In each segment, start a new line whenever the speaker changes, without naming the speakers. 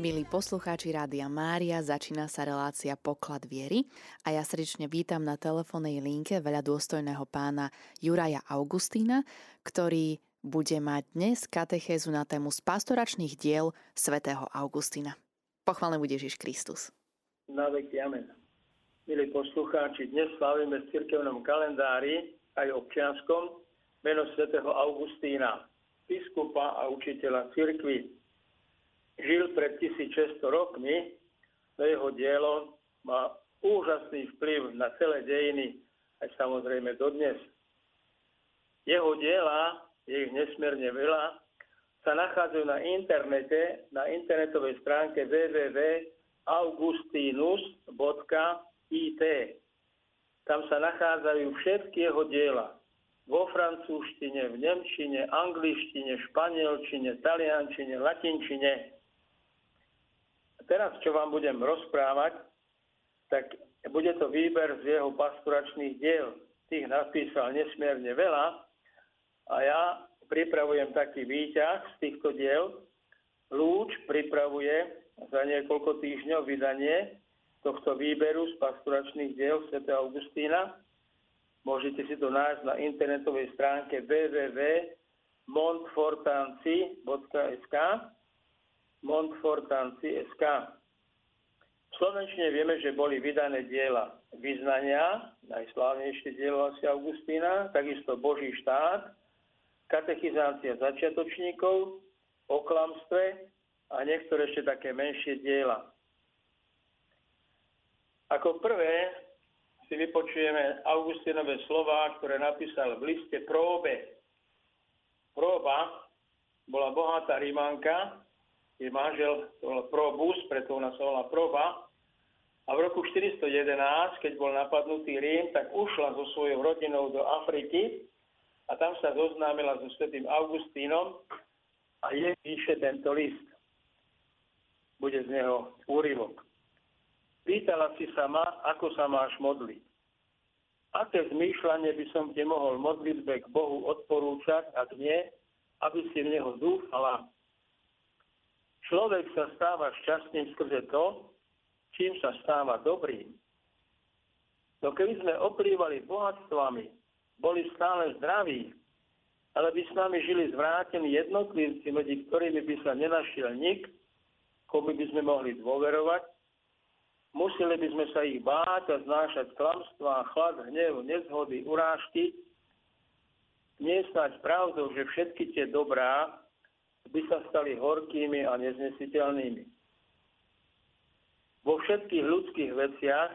Milí poslucháči Rádia Mária, začína sa relácia Poklad viery a ja srdečne vítam na telefónnej linke veľa dôstojného pána Juraja Augustína, ktorý bude mať dnes katechézu na tému z pastoračných diel svätého Augustína. Pochválený bude Ježiš Kristus.
Na veky amen. Milí poslucháči, dnes slavíme v cirkevnom kalendári aj občianskom meno svätého Augustína, biskupa a učiteľa cirkvi žil pred 1600 rokmi, to jeho dielo má úžasný vplyv na celé dejiny, aj samozrejme dodnes. Jeho diela, je ich nesmierne veľa, sa nachádzajú na internete, na internetovej stránke www.augustinus.it. Tam sa nachádzajú všetky jeho diela. Vo francúzštine, v nemčine, angličtine, španielčine, taliančine, latinčine teraz, čo vám budem rozprávať, tak bude to výber z jeho pastoračných diel. Tých napísal nesmierne veľa a ja pripravujem taký výťah z týchto diel. Lúč pripravuje za niekoľko týždňov vydanie tohto výberu z pastoračných diel Sv. Augustína. Môžete si to nájsť na internetovej stránke www.montfortanci.sk Montfortanci.sk. V Slovenčine vieme, že boli vydané diela vyznania, najslávnejšie dielo asi Augustína, takisto Boží štát, katechizácia začiatočníkov, o klamstve a niektoré ešte také menšie diela. Ako prvé si vypočujeme Augustinové slova, ktoré napísal v liste Próbe. Próba bola bohatá rímanka, jej manžel Probus, preto ona sa volá Proba. A v roku 411, keď bol napadnutý Rím, tak ušla so svojou rodinou do Afriky a tam sa zoznámila so svetým Augustínom a je píše tento list. Bude z neho úryvok. Pýtala si sa ma, ako sa máš modliť. Aké zmýšľanie by som ti mohol modlitbe k Bohu odporúčať, ak nie, aby si v Neho dúfala Človek sa stáva šťastným skrze to, čím sa stáva dobrým. No keby sme oplývali bohatstvami, boli stále zdraví, ale by s nami žili zvrátení jednotlivci, medzi ktorými by sa nenašiel nik, komu by sme mohli dôverovať, museli by sme sa ich báť a znášať klamstvá, chlad, hnev, nezhody, urážky, nie snáď pravdou, že všetky tie dobrá, by sa stali horkými a neznesiteľnými. Vo všetkých ľudských veciach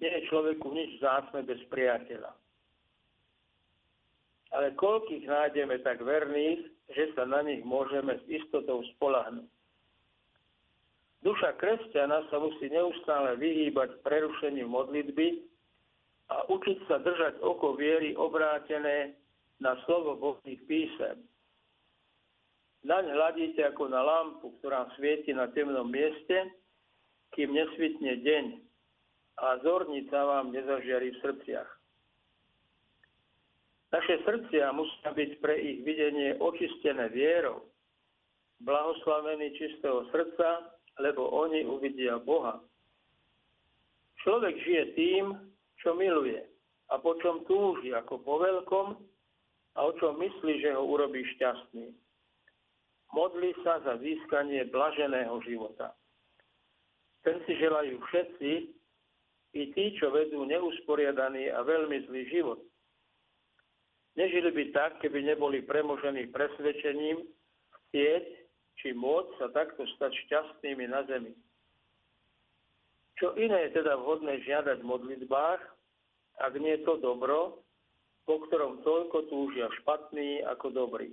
nie je človeku nič vzácne bez priateľa. Ale koľkých nájdeme tak verných, že sa na nich môžeme s istotou spolahnúť. Duša kresťana sa musí neustále vyhýbať prerušeniu modlitby a učiť sa držať oko viery obrátené na slovo Božích písem Naň hľadíte ako na lampu, ktorá svieti na temnom mieste, kým nesvitne deň a zornica vám nezažiari v srdciach. Naše srdcia musia byť pre ich videnie očistené vierou, blahoslavení čistého srdca, lebo oni uvidia Boha. Človek žije tým, čo miluje a po čom túži ako po veľkom a o čom myslí, že ho urobí šťastný modli sa za získanie blaženého života. Ten si želajú všetci, i tí, čo vedú neusporiadaný a veľmi zlý život. Nežili by tak, keby neboli premožení presvedčením chcieť či môcť sa takto stať šťastnými na zemi. Čo iné je teda vhodné žiadať v modlitbách, ak nie je to dobro, po ktorom toľko túžia špatný ako dobrý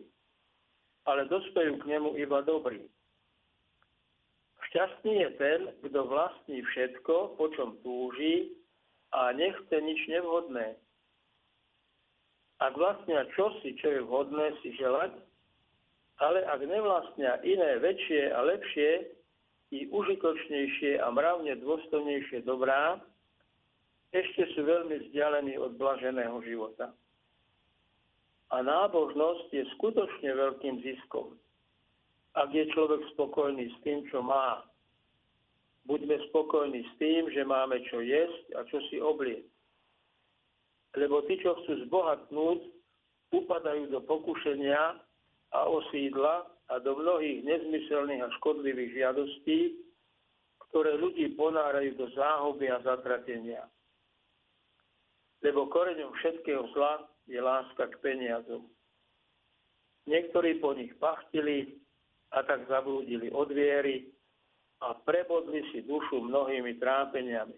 ale dospejú k nemu iba dobrí. Šťastný je ten, kto vlastní všetko, po čom túži a nechce nič nevhodné. Ak vlastnia čosi, čo je vhodné si želať, ale ak nevlastnia iné väčšie a lepšie, i užitočnejšie a mravne dôstojnejšie dobrá, ešte sú veľmi vzdialení od blaženého života a nábožnosť je skutočne veľkým ziskom. ak je človek spokojný s tým, čo má. Buďme spokojní s tým, že máme čo jesť a čo si oblieť. Lebo tí, čo chcú zbohatnúť, upadajú do pokušenia a osídla a do mnohých nezmyselných a škodlivých žiadostí, ktoré ľudí ponárajú do záhuby a zatratenia. Lebo koreňom všetkého zla je láska k peniazom. Niektorí po nich pachtili a tak zablúdili od viery a prebodli si dušu mnohými trápeniami.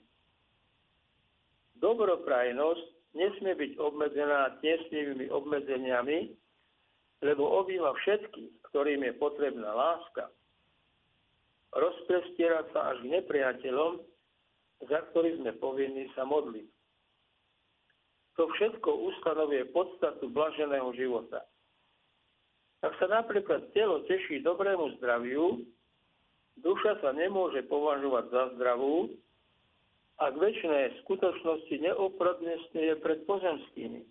Dobroprajnosť nesmie byť obmedzená tiesnivými obmedzeniami, lebo obýva všetkých, ktorým je potrebná láska rozprestierať sa až k nepriateľom, za ktorých sme povinní sa modliť. To všetko ustanovuje podstatu blaženého života. Ak sa napríklad telo teší dobrému zdraviu, duša sa nemôže považovať za zdravú, ak väčšie skutočnosti neoprodnestňuje pred pozemskými.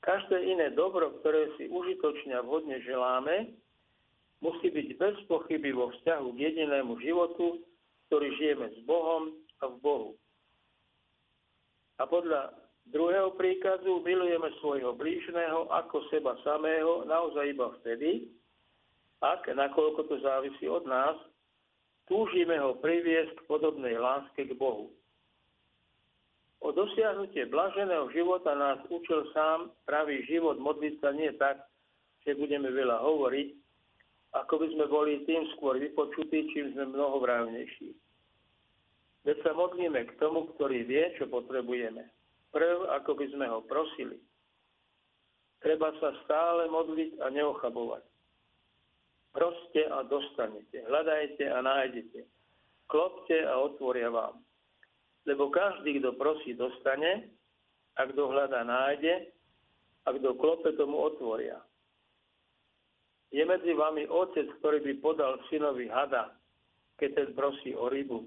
Každé iné dobro, ktoré si užitočne a vhodne želáme, musí byť bez pochyby vo vzťahu k jedinému životu, ktorý žijeme s Bohom a v Bohu. A podľa druhého príkazu milujeme svojho blížneho ako seba samého naozaj iba vtedy, ak, nakoľko to závisí od nás, túžime ho priviesť k podobnej láske k Bohu. O dosiahnutie blaženého života nás učil sám pravý život modliť sa nie tak, že budeme veľa hovoriť, ako by sme boli tým skôr vypočutí, čím sme mnohovrávnejší. Veď sa modlíme k tomu, ktorý vie, čo potrebujeme. Prv, ako by sme ho prosili. Treba sa stále modliť a neochabovať. Proste a dostanete. Hľadajte a nájdete. Klopte a otvoria vám. Lebo každý, kto prosí, dostane, a kto hľada, nájde, a kto klope, tomu otvoria. Je medzi vami otec, ktorý by podal synovi hada, keď ten prosí o rybu.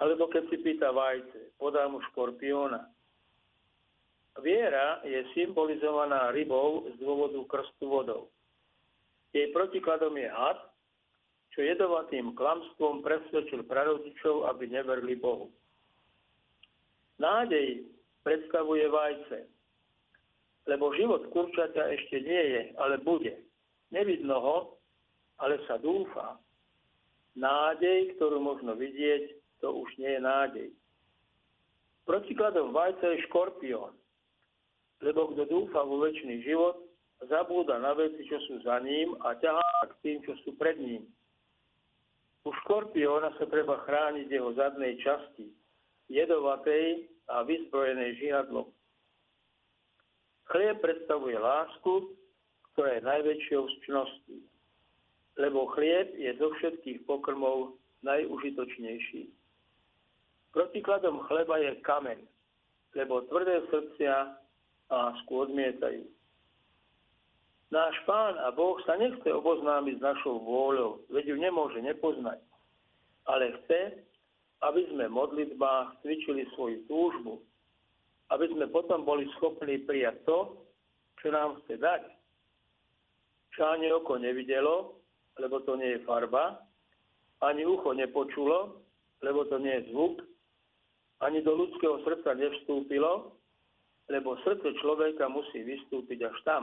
Alebo keď si pýta vajce, podá mu škorpióna. Viera je symbolizovaná rybou z dôvodu krstu vodou. Jej protikladom je had, čo jedovatým klamstvom presvedčil prarodičov, aby neverli Bohu. Nádej predstavuje vajce, lebo život kurčaťa ešte nie je, ale bude. Nevidno ho, ale sa dúfa. Nádej, ktorú možno vidieť, to už nie je nádej. Protikladom vajca je škorpión, lebo kto dúfa vo väčší život, zabúda na veci, čo sú za ním a ťahá k tým, čo sú pred ním. U škorpióna sa treba chrániť jeho zadnej časti, jedovatej a vyzbrojenej žihadlom. Chlieb predstavuje lásku, ktorá je najväčšou z čností. Lebo chlieb je zo všetkých pokrmov najužitočnejší. Protikladom chleba je kameň, lebo tvrdé srdcia lásku odmietajú. Náš pán a Boh sa nechce oboznámiť s našou vôľou, veď ju nemôže nepoznať. Ale chce, aby sme v modlitbách cvičili svoju túžbu, aby sme potom boli schopní prijať to, čo nám chce dať čo ani oko nevidelo, lebo to nie je farba, ani ucho nepočulo, lebo to nie je zvuk, ani do ľudského srdca nevstúpilo, lebo srdce človeka musí vystúpiť až tam.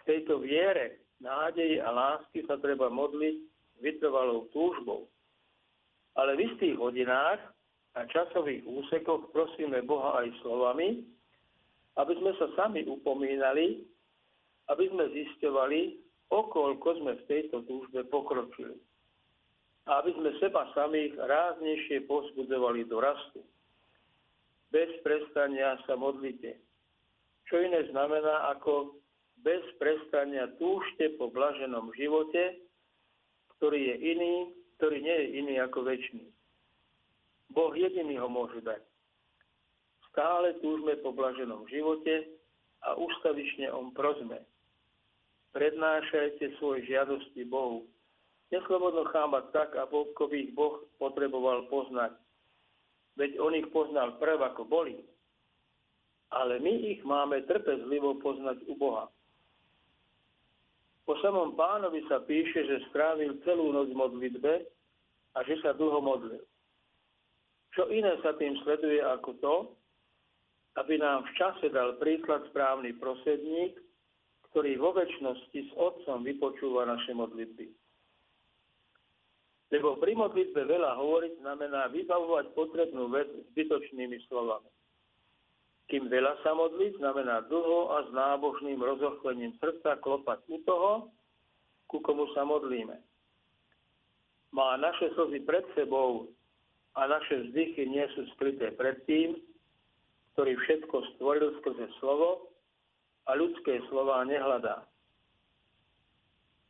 V tejto viere, nádeji a lásky sa treba modliť vytrvalou túžbou. Ale v istých hodinách a časových úsekoch prosíme Boha aj slovami, aby sme sa sami upomínali, aby sme zisťovali, okoľko sme v tejto túžbe pokročili. Aby sme seba samých ráznejšie pozbudzovali do rastu. Bez prestania sa modlite. Čo iné znamená ako bez prestania túžte po blaženom živote, ktorý je iný, ktorý nie je iný ako väčší. Boh jediný ho môže dať. Stále túžme po blaženom živote a ustavične on prosme prednášajte svoje žiadosti Bohu. Neslobodno chámať tak, ako by ich Boh potreboval poznať. Veď on ich poznal prv, ako boli. Ale my ich máme trpezlivo poznať u Boha. Po samom pánovi sa píše, že strávil celú noc v modlitbe a že sa dlho modlil. Čo iné sa tým sleduje ako to, aby nám v čase dal príklad správny prosedník, ktorý vo väčšnosti s Otcom vypočúva naše modlitby. Lebo pri modlitbe veľa hovoriť znamená vybavovať potrebnú vec zbytočnými slovami. Kým veľa sa modliť, znamená dlho a s nábožným rozochvením srdca klopať u toho, ku komu sa modlíme. Má naše slzy pred sebou a naše vzdychy nie sú skryté pred tým, ktorý všetko stvoril skrze slovo a ľudské slova nehľadá.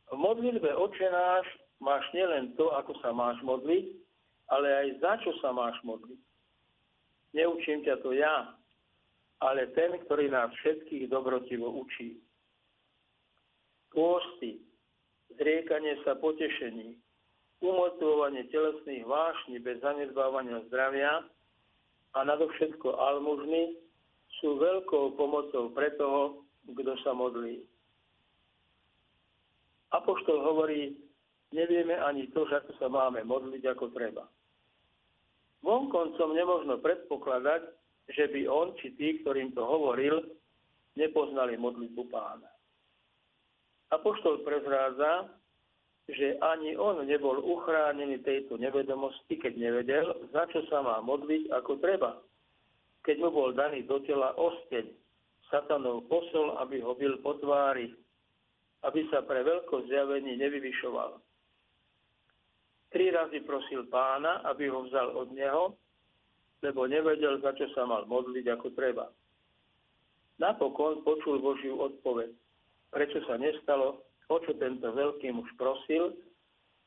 V modlitbe oče náš máš nielen to, ako sa máš modliť, ale aj za čo sa máš modliť. Neučím ťa to ja, ale ten, ktorý nás všetkých dobrotivo učí. Pôsty, zriekanie sa potešení, umotivovanie telesných vášni bez zanedbávania zdravia a nadovšetko almužny sú veľkou pomocou pre toho, kto sa modlí. Apoštol hovorí, nevieme ani to, že sa máme modliť ako treba. Vonkoncom nemožno predpokladať, že by on či tí, ktorým to hovoril, nepoznali modlitbu pána. Apoštol prezrádza, že ani on nebol uchránený tejto nevedomosti, keď nevedel, za čo sa má modliť ako treba. Keď mu bol daný do tela osteň, satanov posol, aby ho bil po tvári, aby sa pre veľko zjavení nevyvyšoval. Tri razy prosil pána, aby ho vzal od neho, lebo nevedel, za čo sa mal modliť ako treba. Napokon počul Božiu odpoveď, prečo sa nestalo, o čo tento veľký muž prosil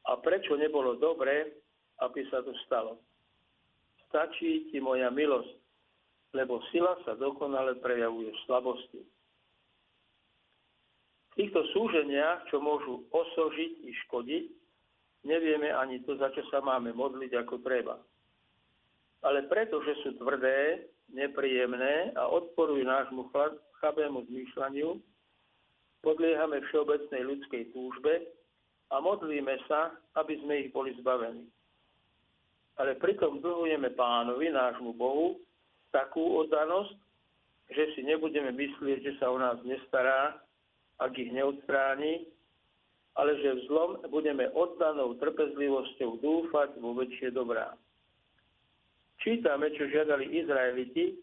a prečo nebolo dobré, aby sa to stalo. Stačí ti moja milosť, lebo sila sa dokonale prejavuje v slabosti. V týchto súženiach, čo môžu osožiť i škodiť, nevieme ani to, za čo sa máme modliť ako treba ale preto, že sú tvrdé, nepríjemné a odporujú nášmu chabému zmýšľaniu, podliehame všeobecnej ľudskej túžbe a modlíme sa, aby sme ich boli zbavení. Ale pritom dlhujeme pánovi, nášmu Bohu, takú oddanosť, že si nebudeme myslieť, že sa o nás nestará, ak ich neodstráni, ale že zlom budeme oddanou trpezlivosťou dúfať vo väčšie dobrá. Čítame, čo žiadali Izraeliti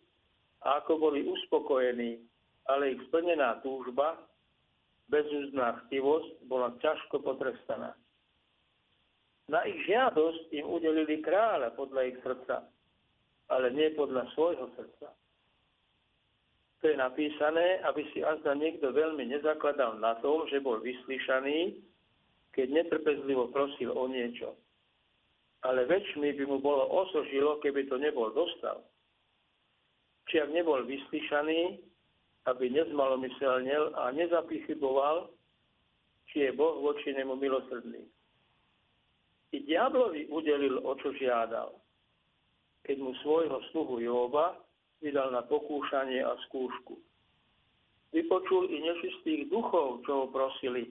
a ako boli uspokojení, ale ich splnená túžba, bezúzná chtivosť bola ťažko potrestaná. Na ich žiadosť im udelili kráľa podľa ich srdca, ale nie podľa svojho srdca. To je napísané, aby si azda niekto veľmi nezakladal na tom, že bol vyslyšaný, keď netrpezlivo prosil o niečo ale väčšmi by mu bolo osožilo, keby to nebol dostal. Či ak nebol vyslyšaný, aby nezmalomyselnil a nezapichyboval, či je Boh voči nemu milosrdný. I diablovi udelil, o čo žiadal, keď mu svojho sluhu Jóba vydal na pokúšanie a skúšku. Vypočul i nečistých duchov, čo ho prosili,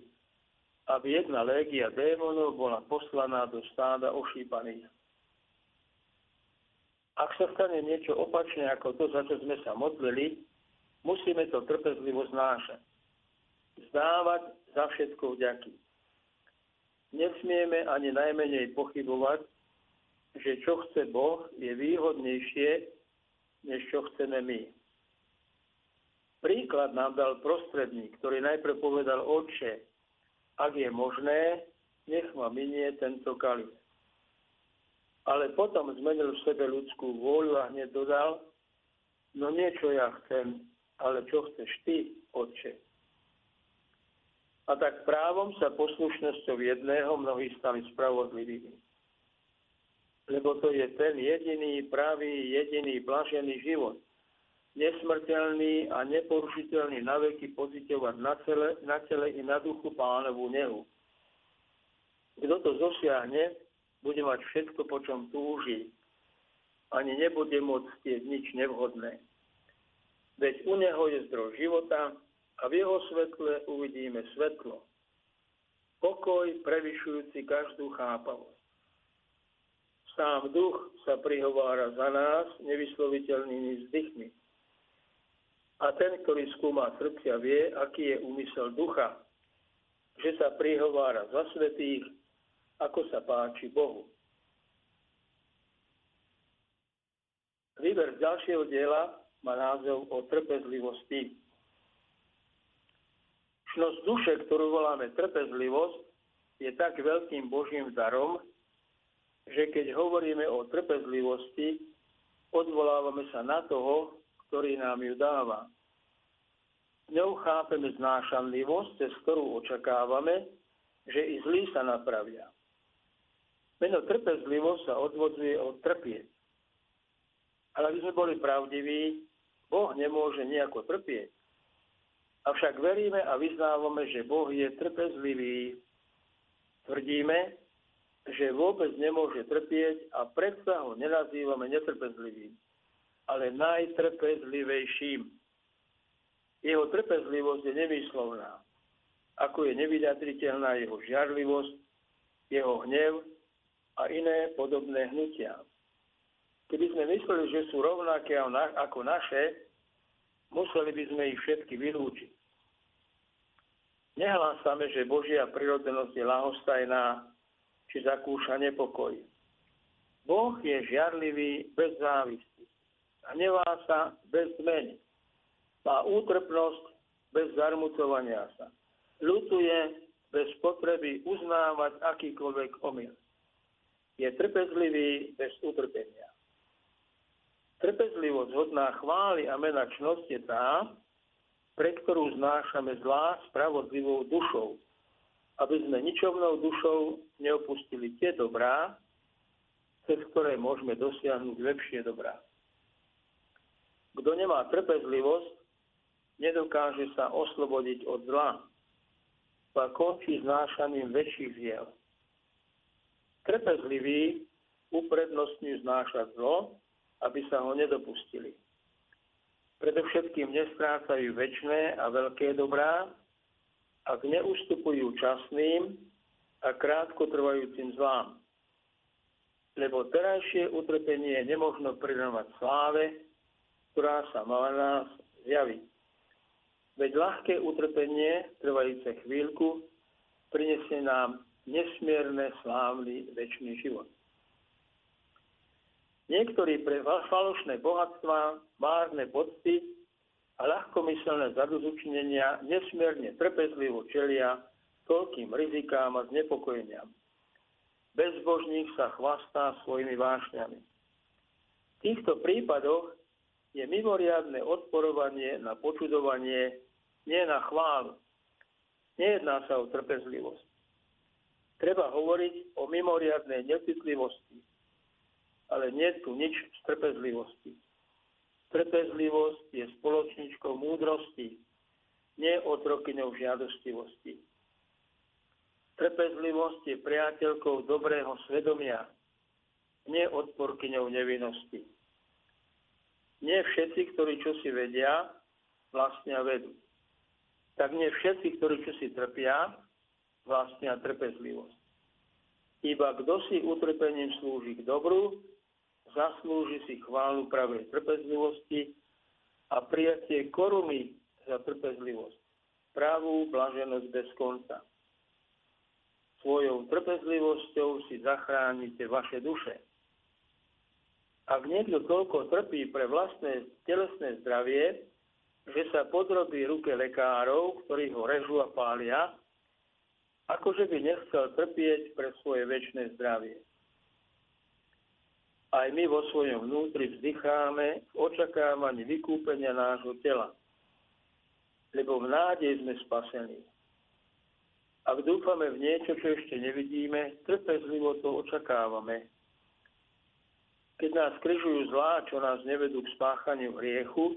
aby jedna légia démonov bola poslaná do stáda ošípaných. Ak sa stane niečo opačne ako to, za čo sme sa modlili, musíme to trpezlivo znášať. Zdávať za všetko vďaky. Nesmieme ani najmenej pochybovať, že čo chce Boh je výhodnejšie, než čo chceme my. Príklad nám dal prostredník, ktorý najprv povedal, Otče, ak je možné, nech ma minie tento kalich. Ale potom zmenil v sebe ľudskú vôľu a hneď dodal, no niečo ja chcem, ale čo chceš ty, otče? A tak právom sa poslušnosťou jedného mnohí stali spravodlivými. Lebo to je ten jediný, pravý, jediný, blažený život, nesmrteľný a neporušiteľný na veky pozitovať na tele, na tele i na duchu pánovu nehu. Kto to zosiahne, bude mať všetko, po čom túži. Ani nebude môcť stieť nič nevhodné. Veď u neho je zdroj života a v jeho svetle uvidíme svetlo. pokoj prevyšujúci každú chápavosť. Sám duch sa prihovára za nás nevysloviteľnými vzdychmi. A ten, ktorý skúma srdcia, vie, aký je úmysel ducha, že sa prihovára za svetých, ako sa páči Bohu. Výber z ďalšieho diela má názov o trpezlivosti. Čnosť duše, ktorú voláme trpezlivosť, je tak veľkým Božím darom, že keď hovoríme o trpezlivosti, odvolávame sa na toho, ktorý nám ju dáva. Ňou chápeme znášanlivosť, cez ktorú očakávame, že i zlí sa napravia. Meno trpezlivosť sa odvodzuje od trpieť. Ale aby sme boli pravdiví, Boh nemôže nejako trpieť. Avšak veríme a vyznávame, že Boh je trpezlivý. Tvrdíme, že vôbec nemôže trpieť a predsa ho nenazývame netrpezlivým, ale najtrpezlivejším. Jeho trpezlivosť je nevýslovná, ako je nevyjadriteľná jeho žiarlivosť, jeho hnev a iné podobné hnutia. Keby sme mysleli, že sú rovnaké ako naše, museli by sme ich všetky vylúčiť. Nehlásame, že Božia prirodzenosť je lahostajná, či zakúša nepokoj. Boh je žiarlivý bez závisti. Hnevá sa bez zmeny. Má útrpnosť bez zarmucovania sa. Ľutuje bez potreby uznávať akýkoľvek omyl. Je trpezlivý bez utrpenia. Trpezlivosť hodná chvály a mena čnosť je tá, pre ktorú znášame zlá spravodlivou dušou, aby sme ničovnou dušou neopustili tie dobrá, cez ktoré môžeme dosiahnuť lepšie dobrá. Kto nemá trpezlivosť, nedokáže sa oslobodiť od zla, a končí znášaním väčších ziel. Trpezlivý uprednostňujú znášať zlo, aby sa ho nedopustili. Predovšetkým nestrácajú väčšie a veľké dobrá, ak neustupujú časným a krátkotrvajúcim zlám. Lebo terajšie utrpenie nemožno prirovnať sláve, ktorá sa mala nás zjaviť. Veď ľahké utrpenie, trvajúce chvíľku, prinesie nám nesmierne slávny väčší život. Niektorí pre falošné bohatstva, márne pocty a ľahkomyselné zadozučnenia nesmierne trpezlivo čelia toľkým rizikám a znepokojeniam. Bezbožník sa chvastá svojimi vášňami. V týchto prípadoch je mimoriadne odporovanie na počudovanie, nie na chválu. Nejedná sa o trpezlivosť. Treba hovoriť o mimoriadnej necitlivosti, ale nie tu nič z trpezlivosti. Trpezlivosť je spoločničkou múdrosti, nie otrokyňou žiadostivosti. Trpezlivosť je priateľkou dobrého svedomia, nie odporkyňou nevinnosti. Nie všetci, ktorí čo si vedia, vlastnia vedu. Tak nie všetci, ktorí čo si trpia, vlastnia trpezlivosť. Iba kto si utrpením slúži k dobru, zaslúži si chválu pravej trpezlivosti a prijatie koruny za trpezlivosť, pravú blaženosť bez konca. Svojou trpezlivosťou si zachránite vaše duše. Ak niekto toľko trpí pre vlastné telesné zdravie, že sa podrobí ruke lekárov, ktorí ho režú a pália, akože by nechcel trpieť pre svoje väčšie zdravie aj my vo svojom vnútri vzdycháme v očakávaní vykúpenia nášho tela. Lebo v nádej sme spasení. Ak dúfame v niečo, čo ešte nevidíme, trpezlivo to očakávame. Keď nás križujú zlá, čo nás nevedú k spáchaniu hriechu,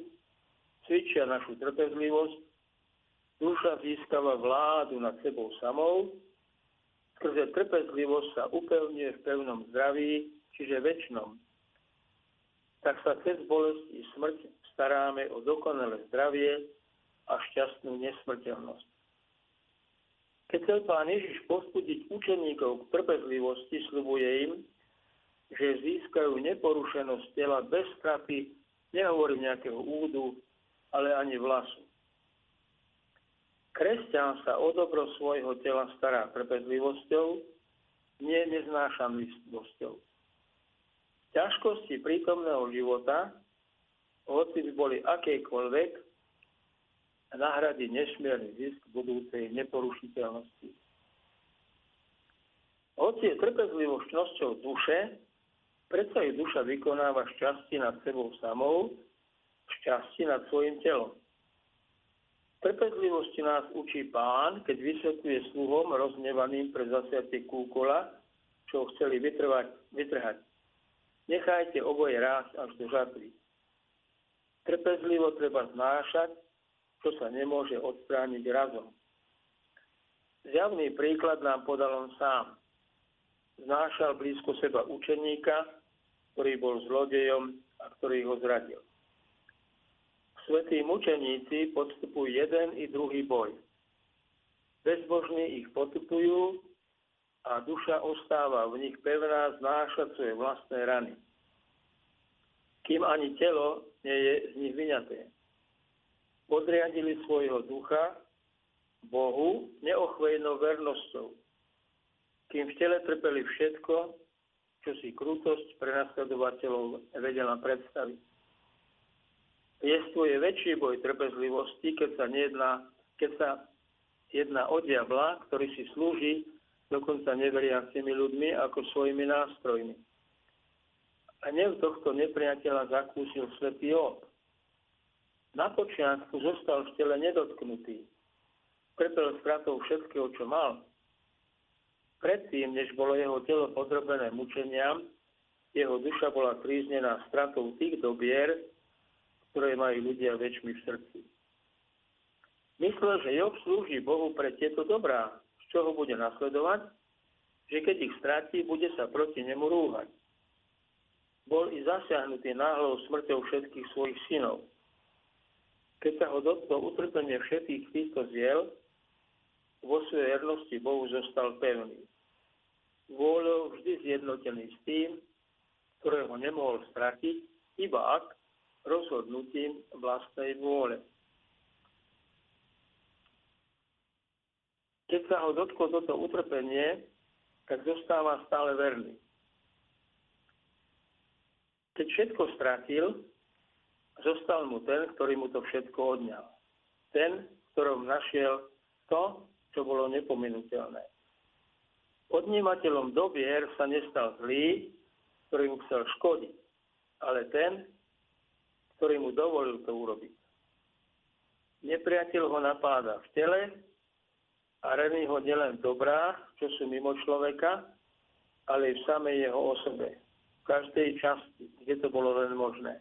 cvičia našu trpezlivosť, duša získava vládu nad sebou samou, skrze trpezlivosť sa upevňuje v pevnom zdraví čiže väčšnom, tak sa cez bolesť i smrť staráme o dokonalé zdravie a šťastnú nesmrteľnosť. Keď chcel pán Ježiš postudiť učeníkov k trpezlivosti, slibuje im, že získajú neporušenosť tela bez straty, nehovorím nejakého údu, ale ani vlasu. Kresťan sa o dobro svojho tela stará trpezlivosťou, nie neznášanlivosťou. Ťažkosti prítomného života, hoci by boli akékoľvek, nahradí nesmierny zisk budúcej neporušiteľnosti. Hoci je trpezlivosť čnosťou duše, predsa ju duša vykonáva šťastie nad sebou samou, šťastie nad svojim telom. Trpezlivosti nás učí pán, keď vysvetľuje sluhom roznevaným pre zasiatie kúkola, čo chceli vytrvať, vytrhať. Nechajte oboje rásť až do žatvy. Trpezlivo treba znášať, čo sa nemôže odstrániť razom. Zjavný príklad nám podal on sám. Znášal blízko seba učeníka, ktorý bol zlodejom a ktorý ho zradil. Svetí mučeníci podstupujú jeden i druhý boj. Bezbožní ich potupujú a duša ostáva v nich pevná znášať svoje vlastné rany. Kým ani telo nie je z nich vyňaté. Podriadili svojho ducha Bohu neochvejnou vernosťou. Kým v tele trpeli všetko, čo si krutosť prenasledovateľov vedela predstaviť. Jestvuje väčší boj trpezlivosti, keď sa, nejedná, keď sa jedná o diabla, ktorý si slúži dokonca neveriacimi ľuďmi ako svojimi nástrojmi. A v tohto nepriateľa zakúsil slepý ob. Na počiatku zostal v tele nedotknutý. Trpel stratou všetkého, čo mal. Predtým, než bolo jeho telo podrobené mučeniam, jeho duša bola tríznená stratou tých dobier, ktoré majú ľudia väčšmi v srdci. Myslel, že Job slúži Bohu pre tieto dobrá, čoho bude nasledovať, že keď ich stratí, bude sa proti nemu rúhať. Bol i zasiahnutý náhlou smrťou všetkých svojich synov. Keď sa ho dotklo utrpenie všetkých týchto ziel, vo svojej vernosti Bohu zostal pevný. Vôľou vždy zjednotený s tým, ktorého nemohol stratiť, iba ak rozhodnutím vlastnej vôle. Keď sa ho dotklo toto utrpenie, tak zostáva stále verný. Keď všetko stratil, zostal mu ten, ktorý mu to všetko odňal. Ten, ktorom našiel to, čo bolo nepominuteľné. Odnímateľom dobier sa nestal zlý, ktorý mu chcel škodiť, ale ten, ktorý mu dovolil to urobiť. Nepriateľ ho napáda v tele a rení ho nielen dobrá, čo sú mimo človeka, ale i v samej jeho osobe, v každej časti, kde to bolo len možné.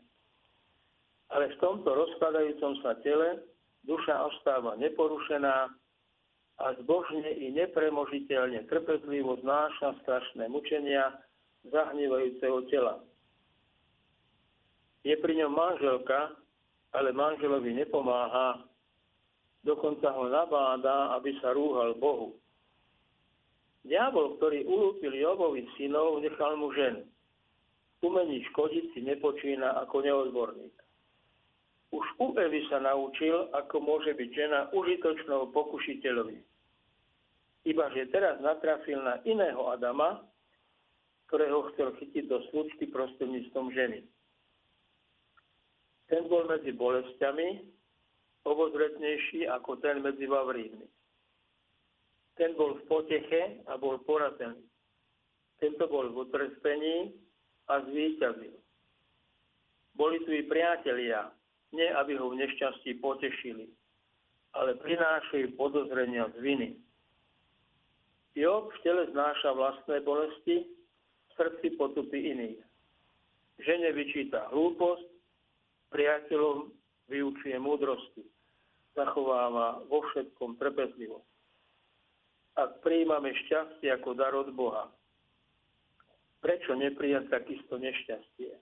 Ale v tomto rozkladajúcom sa tele duša ostáva neporušená a zbožne i nepremožiteľne trpezlivo znáša strašné mučenia zahnívajúceho tela. Je pri ňom manželka, ale manželovi nepomáha, dokonca ho nabáda, aby sa rúhal Bohu. Diabol, ktorý ulúpil Jobovi synov, nechal mu ženu. Umení škodiť si nepočína ako neodborník. Už u Evy sa naučil, ako môže byť žena užitočnou pokušiteľovi. Iba že teraz natrafil na iného Adama, ktorého chcel chytiť do slučky prostredníctvom ženy. Ten bol medzi bolestiami obozretnejší ako ten medzi vavrínmi. Ten bol v poteche a bol porazený. Tento bol v utrpení a zvíťazil. Boli tu i priatelia, nie aby ho v nešťastí potešili, ale prinášajú podozrenia z viny. Job v tele znáša vlastné bolesti, v srdci potupy iných. Žene vyčíta hlúposť, priateľom vyučuje múdrosti, zachováva vo všetkom trpezlivosť. Ak prijímame šťastie ako dar od Boha, prečo neprijať takisto nešťastie?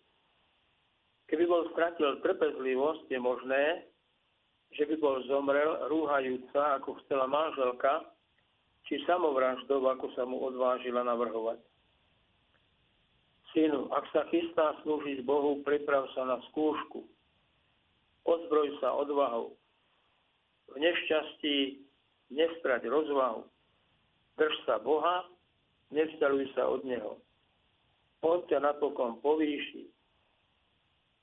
Keby bol stratil trpezlivosť, je možné, že by bol zomrel rúhajúca, ako chcela manželka, či samovraždou, ako sa mu odvážila navrhovať. Synu, ak sa chystá slúžiť Bohu, priprav sa na skúšku. Ozbroj sa odvahou. V nešťastí nestrať rozvahu. Drž sa Boha, nevzdaluj sa od Neho. On ťa napokon povýši.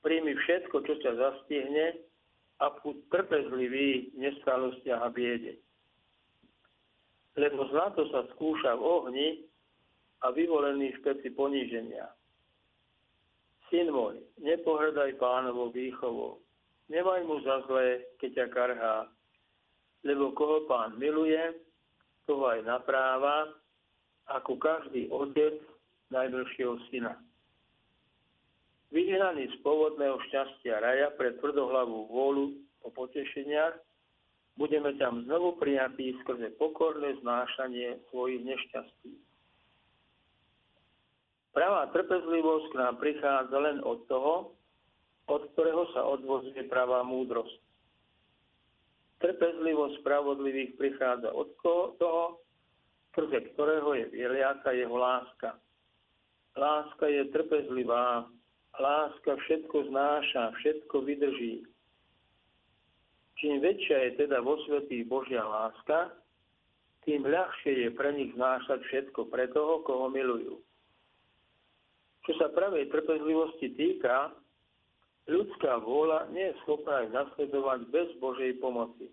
Príjmi všetko, čo ťa zastihne a buď trpezlivý v nestálostiach a biede. Lebo zlato sa skúša v ohni a vyvolený v peci poníženia. Syn môj, nepohrdaj pánovou výchovou. Nemaj mu za zlé, keď ťa karhá. Lebo koho pán miluje, toho aj napráva, ako každý otec najmilšieho syna. Vyhnaný z pôvodného šťastia raja pre tvrdohlavú vôľu o potešeniach, budeme tam znovu prijatí skrze pokorné znášanie svojich nešťastí. Pravá trpezlivosť k nám prichádza len od toho, od ktorého sa odvozuje pravá múdrosť. Trpezlivosť spravodlivých prichádza od toho, skrze ktorého je vyliata jeho láska. Láska je trpezlivá, láska všetko znáša, všetko vydrží. Čím väčšia je teda vo svetých Božia láska, tým ľahšie je pre nich znášať všetko pre toho, koho milujú. Čo sa pravej trpezlivosti týka, ľudská vôľa nie je schopná ich nasledovať bez Božej pomoci.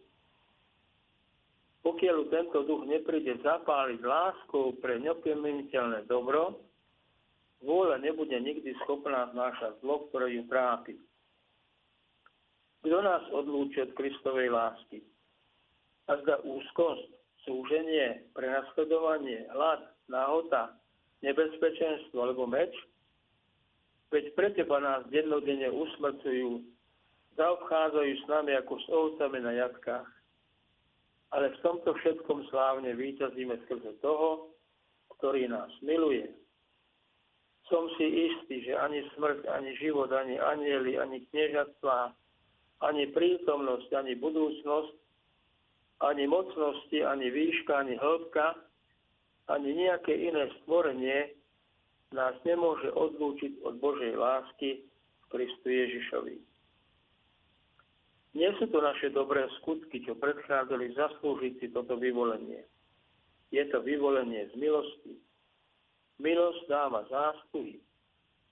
Pokiaľ tento duch nepríde zapáliť láskou pre neopiemeniteľné dobro, Vôľa nebude nikdy schopná znášať zlo, ktoré ju trápi. Kto nás odlúči od Kristovej lásky? A zda úzkosť, súženie, prenasledovanie, hlad, náhota, nebezpečenstvo alebo meč? Veď pre teba nás dennodenne usmrcujú, zaobchádzajú s nami ako s ovcami na jatkách. Ale v tomto všetkom slávne výťazíme skrze toho, ktorý nás miluje som si istý, že ani smrť, ani život, ani anieli, ani kniežatstva, ani prítomnosť, ani budúcnosť, ani mocnosti, ani výška, ani hĺbka, ani nejaké iné stvorenie nás nemôže odlúčiť od Božej lásky v Kristu Ježišovi. Nie sú to naše dobré skutky, čo predchádzali zaslúžiť si toto vyvolenie. Je to vyvolenie z milosti, Milosť dáva zásluhy.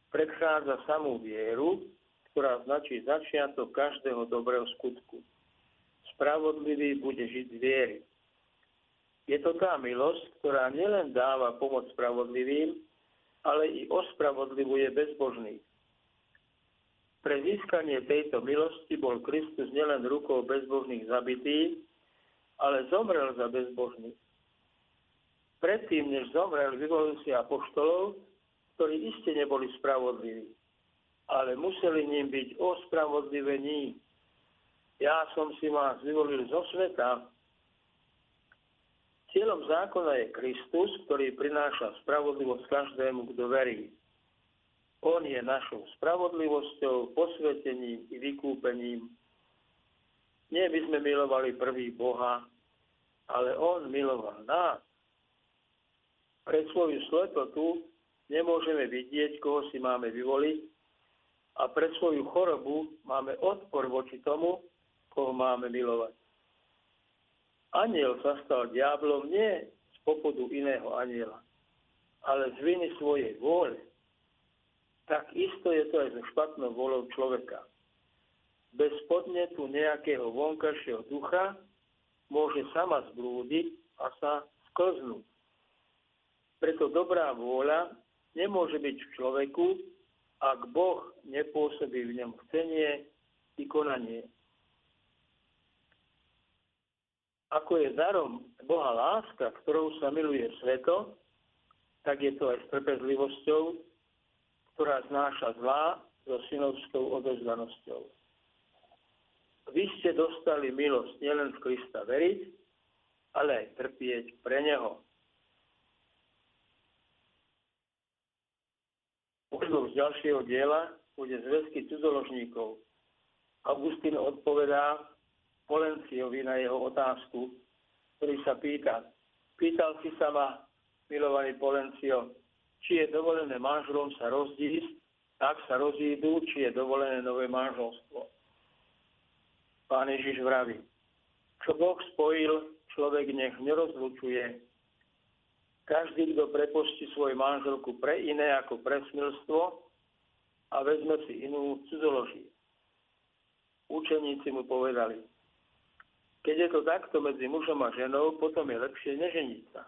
Predchádza samú vieru, ktorá značí začiatok každého dobrého skutku. Spravodlivý bude žiť z viery. Je to tá milosť, ktorá nielen dáva pomoc spravodlivým, ale i ospravodlivuje bezbožných. Pre získanie tejto milosti bol Kristus nielen rukou bezbožných zabitý, ale zomrel za bezbožných predtým, než zomrel, vyvolil si apoštolov, ktorí iste neboli spravodliví, ale museli ním byť ospravodlivení. Ja som si vás vyvolil zo sveta. Cieľom zákona je Kristus, ktorý prináša spravodlivosť každému, kto verí. On je našou spravodlivosťou, posvetením i vykúpením. Nie by sme milovali prvý Boha, ale On miloval nás pre svoju slepotu nemôžeme vidieť, koho si máme vyvoliť a pre svoju chorobu máme odpor voči tomu, koho máme milovať. Aniel sa stal diablom nie z popudu iného aniela, ale z viny svojej vôle. Tak isto je to aj so špatnou vôľou človeka. Bez podnetu nejakého vonkajšieho ducha môže sama zblúdiť a sa sklznúť. Preto dobrá vôľa nemôže byť v človeku, ak Boh nepôsobí v ňom chcenie i konanie. Ako je darom Boha láska, ktorou sa miluje sveto, tak je to aj s trpezlivosťou, ktorá znáša zlá so synovskou odozvanosťou. Vy ste dostali milosť nielen v Krista veriť, ale aj trpieť pre Neho. Úvodom z ďalšieho diela bude zväzky cudzoložníkov. Augustín odpovedá Polenciovi na jeho otázku, ktorý sa pýta, Pýtal si sa ma, milovaný Polencio, či je dovolené manželom sa rozdísť, ak sa rozídu, či je dovolené nové manželstvo. Pán Ježiš vraví, čo Boh spojil, človek nech nerozlučuje. Každý, kto prepustí svoju manželku pre iné ako pre smilstvo a vezme si inú, cudzoloží. Učeníci mu povedali, keď je to takto medzi mužom a ženou, potom je lepšie neženiť sa.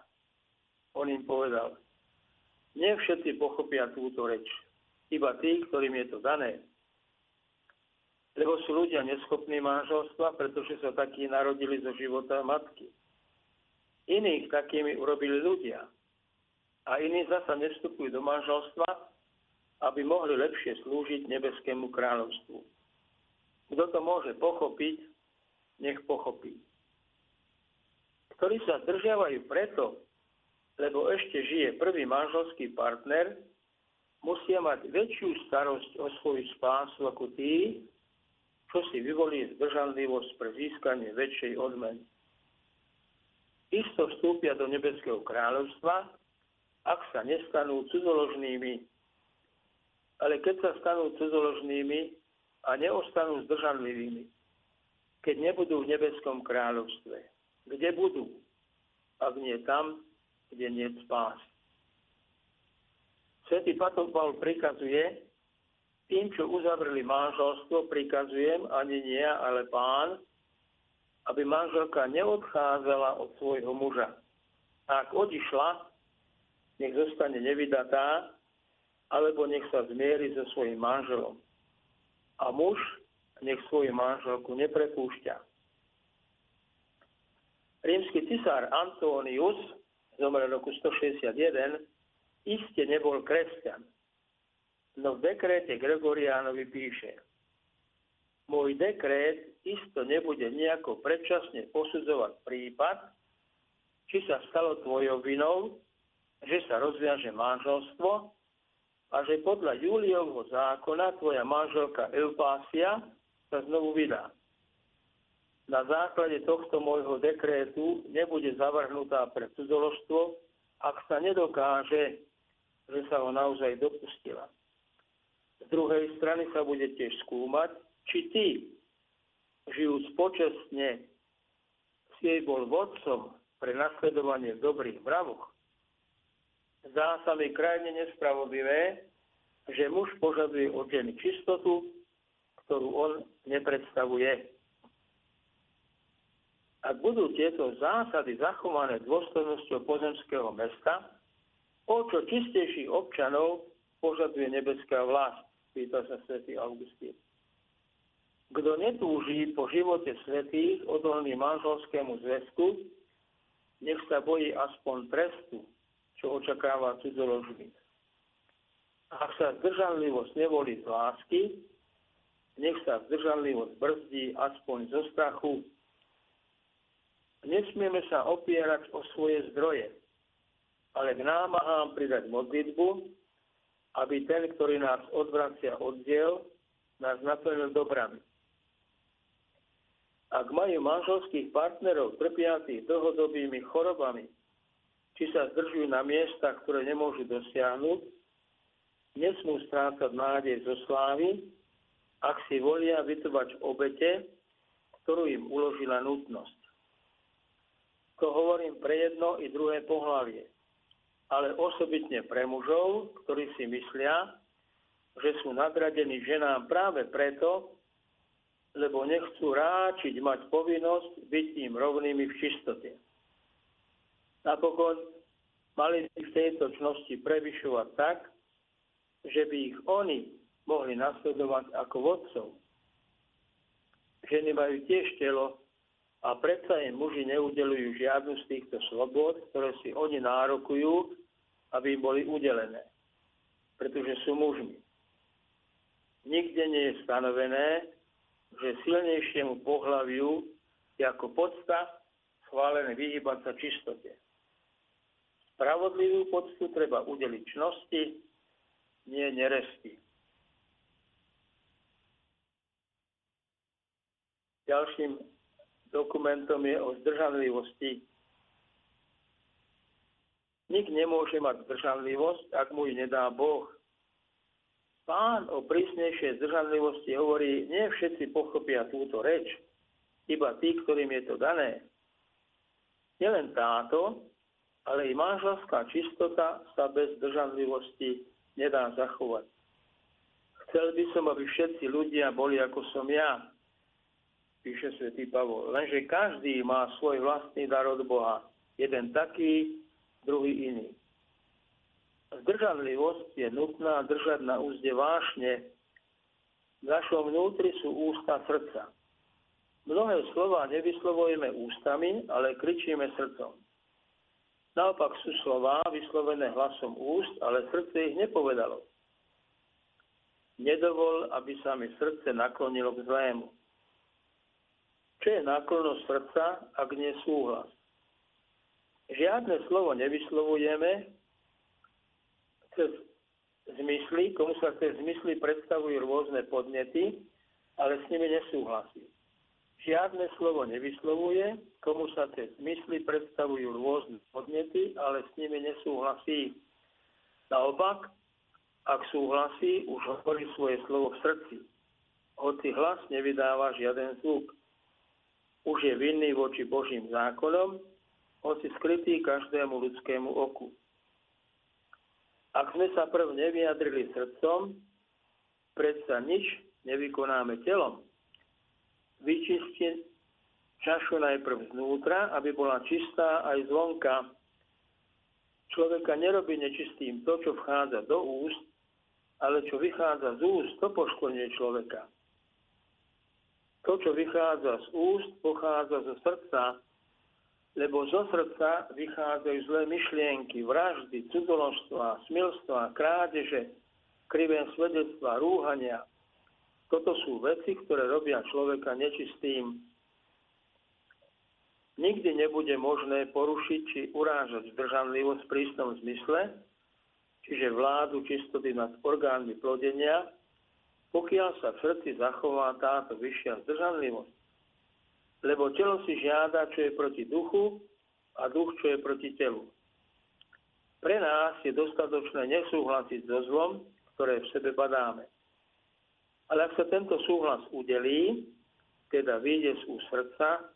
On im povedal, nie všetci pochopia túto reč, iba tí, ktorým je to dané. Lebo sú ľudia neschopní manželstva, pretože sa takí narodili zo života matky. Iných takými urobili ľudia. A iní zasa nevstupujú do manželstva, aby mohli lepšie slúžiť nebeskému kráľovstvu. Kto to môže pochopiť, nech pochopí. Ktorí sa zdržiavajú preto, lebo ešte žije prvý manželský partner, musia mať väčšiu starosť o svoju spásu ako tí, čo si vyvolí zdržanlivosť pre získanie väčšej odmeny. Isto vstúpia do nebeského kráľovstva, ak sa nestanú cudzoložnými. Ale keď sa stanú cudzoložnými a neostanú zdržanlivými, keď nebudú v nebeskom kráľovstve. Kde budú? Ak nie tam, kde nie spás. Svetý Pavel prikazuje, tým, čo uzavreli manželstvo, prikazujem, ani nie, ale pán, aby manželka neodchádzala od svojho muža. A ak odišla, nech zostane nevydatá, alebo nech sa zmieri so svojím manželom. A muž nech svoju manželku neprepúšťa. Rímsky cisár Antonius, zomrel roku 161, iste nebol kresťan. No v dekréte Gregoriánovi píše, môj dekrét isto nebude nejako predčasne posudzovať prípad, či sa stalo tvojou vinou, že sa rozviaže manželstvo a že podľa Juliovho zákona tvoja manželka Eupásia sa znovu vydá. Na základe tohto môjho dekrétu nebude zavrhnutá pre cudzoložstvo, ak sa nedokáže, že sa ho naozaj dopustila. Z druhej strany sa bude tiež skúmať, či ty, žijúc počestne, si jej bol vodcom pre nasledovanie dobrých mravoch. Zdá sa mi krajne nespravodlivé, že muž požaduje od ženy čistotu, ktorú on nepredstavuje. Ak budú tieto zásady zachované dôstojnosťou pozemského mesta, o čo čistejších občanov požaduje nebeská vlast, pýta sa svätý Augustín. Kto netúží po živote svetých, odolný manželskému zväzku, nech sa bojí aspoň trestu, čo očakáva cudzoložník. Ak sa zdržanlivosť nevolí z lásky, nech sa zdržanlivosť brzdí aspoň zo strachu. Nesmieme sa opierať o svoje zdroje, ale k námahám pridať modlitbu, aby ten, ktorý nás odvracia od diel, nás naplnil dobrami. Ak majú manželských partnerov trpiacich dlhodobými chorobami, či sa zdržujú na miestach, ktoré nemôžu dosiahnuť, nesmú strácať nádej zo slávy, ak si volia vytrvať v obete, ktorú im uložila nutnosť. To hovorím pre jedno i druhé pohlavie, ale osobitne pre mužov, ktorí si myslia, že sú nadradení ženám práve preto, lebo nechcú ráčiť mať povinnosť byť im rovnými v čistote. Napokon mali by v tejto čnosti prevyšovať tak, že by ich oni mohli nasledovať ako vodcov. Ženy majú tiež telo a predsa im muži neudelujú žiadnu z týchto slobod, ktoré si oni nárokujú, aby im boli udelené, pretože sú mužmi. Nikde nie je stanovené, že silnejšiemu pohľaviu je ako podsta schválené vyhybať sa čistote. Spravodlivú poctu treba udeliť čnosti, nie neresti. Ďalším dokumentom je o zdržanlivosti. Nik nemôže mať zdržanlivosť, ak mu ji nedá Boh. Pán o prísnejšej zdržanlivosti hovorí, nie všetci pochopia túto reč, iba tí, ktorým je to dané. Nielen táto, ale i manželská čistota sa bez zdržanlivosti nedá zachovať. Chcel by som, aby všetci ľudia boli ako som ja, píše svätý Pavol. Lenže každý má svoj vlastný dar od Boha. Jeden taký, druhý iný. Zdržanlivosť je nutná držať na úzde vášne. V našom vnútri sú ústa srdca. Mnohé slova nevyslovujeme ústami, ale kričíme srdcom. Naopak sú slova vyslovené hlasom úst, ale srdce ich nepovedalo. Nedovol, aby sa mi srdce naklonilo k zlému. Čo je náklonnosť srdca, ak nie súhlas? Žiadne slovo nevyslovujeme, cez zmysly, komu sa cez zmysly predstavujú rôzne podnety, ale s nimi nesúhlasí. Žiadne slovo nevyslovuje, komu sa cez zmysly predstavujú rôzne podnety, ale s nimi nesúhlasí. Naopak, ak súhlasí, už hovorí svoje slovo v srdci. Hoci hlas nevydáva žiaden zvuk. Už je vinný voči Božím zákonom, hoci skrytý každému ľudskému oku. Ak sme sa prv nevyjadrili srdcom, predsa nič nevykonáme telom. Vyčisti čašu najprv znútra, aby bola čistá aj zvonka. Človeka nerobí nečistým to, čo vchádza do úst, ale čo vychádza z úst, to poškodňuje človeka. To, čo vychádza z úst, pochádza zo srdca lebo zo srdca vychádzajú zlé myšlienky, vraždy, cudzoložstva, smilstva, krádeže, krivé svedectva, rúhania. Toto sú veci, ktoré robia človeka nečistým. Nikdy nebude možné porušiť či urážať zdržanlivosť v prísnom zmysle, čiže vládu čistoty nad orgánmi plodenia, pokiaľ sa v srdci zachová táto vyššia zdržanlivosť lebo telo si žiada, čo je proti duchu a duch, čo je proti telu. Pre nás je dostatočné nesúhlasiť so zlom, ktoré v sebe badáme. Ale ak sa tento súhlas udelí, teda vyjde z srdca,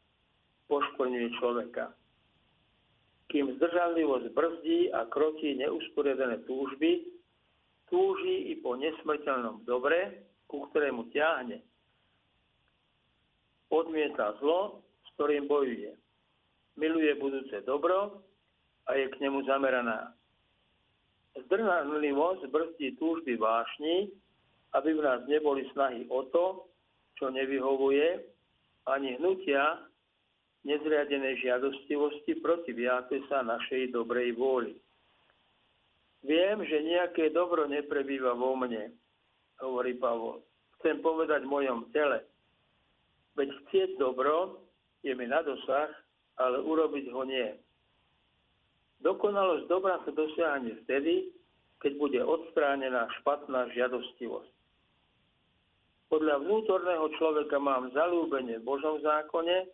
poškodňuje človeka. Kým zdržanlivosť brzdí a krotí neusporiadané túžby, túži i po nesmrteľnom dobre, ku ktorému ťahne odmieta zlo, s ktorým bojuje. Miluje budúce dobro a je k nemu zameraná. Zdrhanlivosť brzdí túžby vášni, aby v nás neboli snahy o to, čo nevyhovuje, ani hnutia nezriadenej žiadostivosti proti sa našej dobrej vôli. Viem, že nejaké dobro neprebýva vo mne, hovorí Pavol. Chcem povedať v mojom tele, Veď chcieť dobro je mi na dosah, ale urobiť ho nie. Dokonalosť dobra sa dosiahne vtedy, keď bude odstránená špatná žiadostivosť. Podľa vnútorného človeka mám zalúbenie v Božom zákone,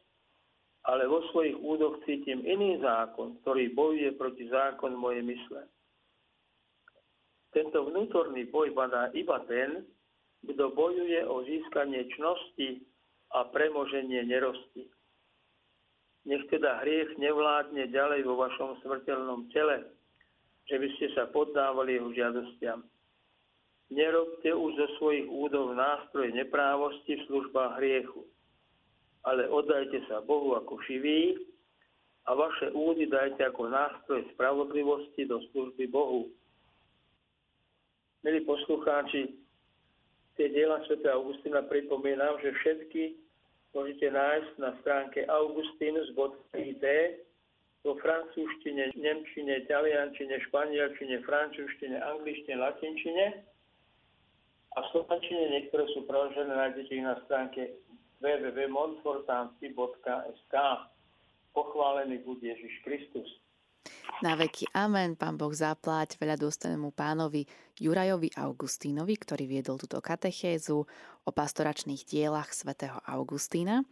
ale vo svojich údoch cítim iný zákon, ktorý bojuje proti zákonu mojej mysle. Tento vnútorný boj badá iba ten, kto bojuje o získanie čnosti a premoženie nerosti. Nech teda hriech nevládne ďalej vo vašom smrteľnom tele, že by ste sa poddávali jeho žiadostiam. Nerobte už zo svojich údov nástroj neprávosti v službách hriechu, ale oddajte sa Bohu ako živý a vaše údy dajte ako nástroj spravodlivosti do služby Bohu. Milí poslucháči, tie diela Sv. Augustina pripomínam, že všetky môžete nájsť na stránke augustinus.it vo francúzštine, nemčine, taliančine, španielčine, francúzštine, angličtine, latinčine a v slovenčine niektoré sú preložené, nájdete ich na stránke www.montfortanci.sk Pochválený buď Ježiš Kristus.
Na veky. Amen, pán Boh zaplať veľa dôstojnému pánovi Jurajovi Augustínovi, ktorý viedol túto katechézu o pastoračných dielach svätého Augustína.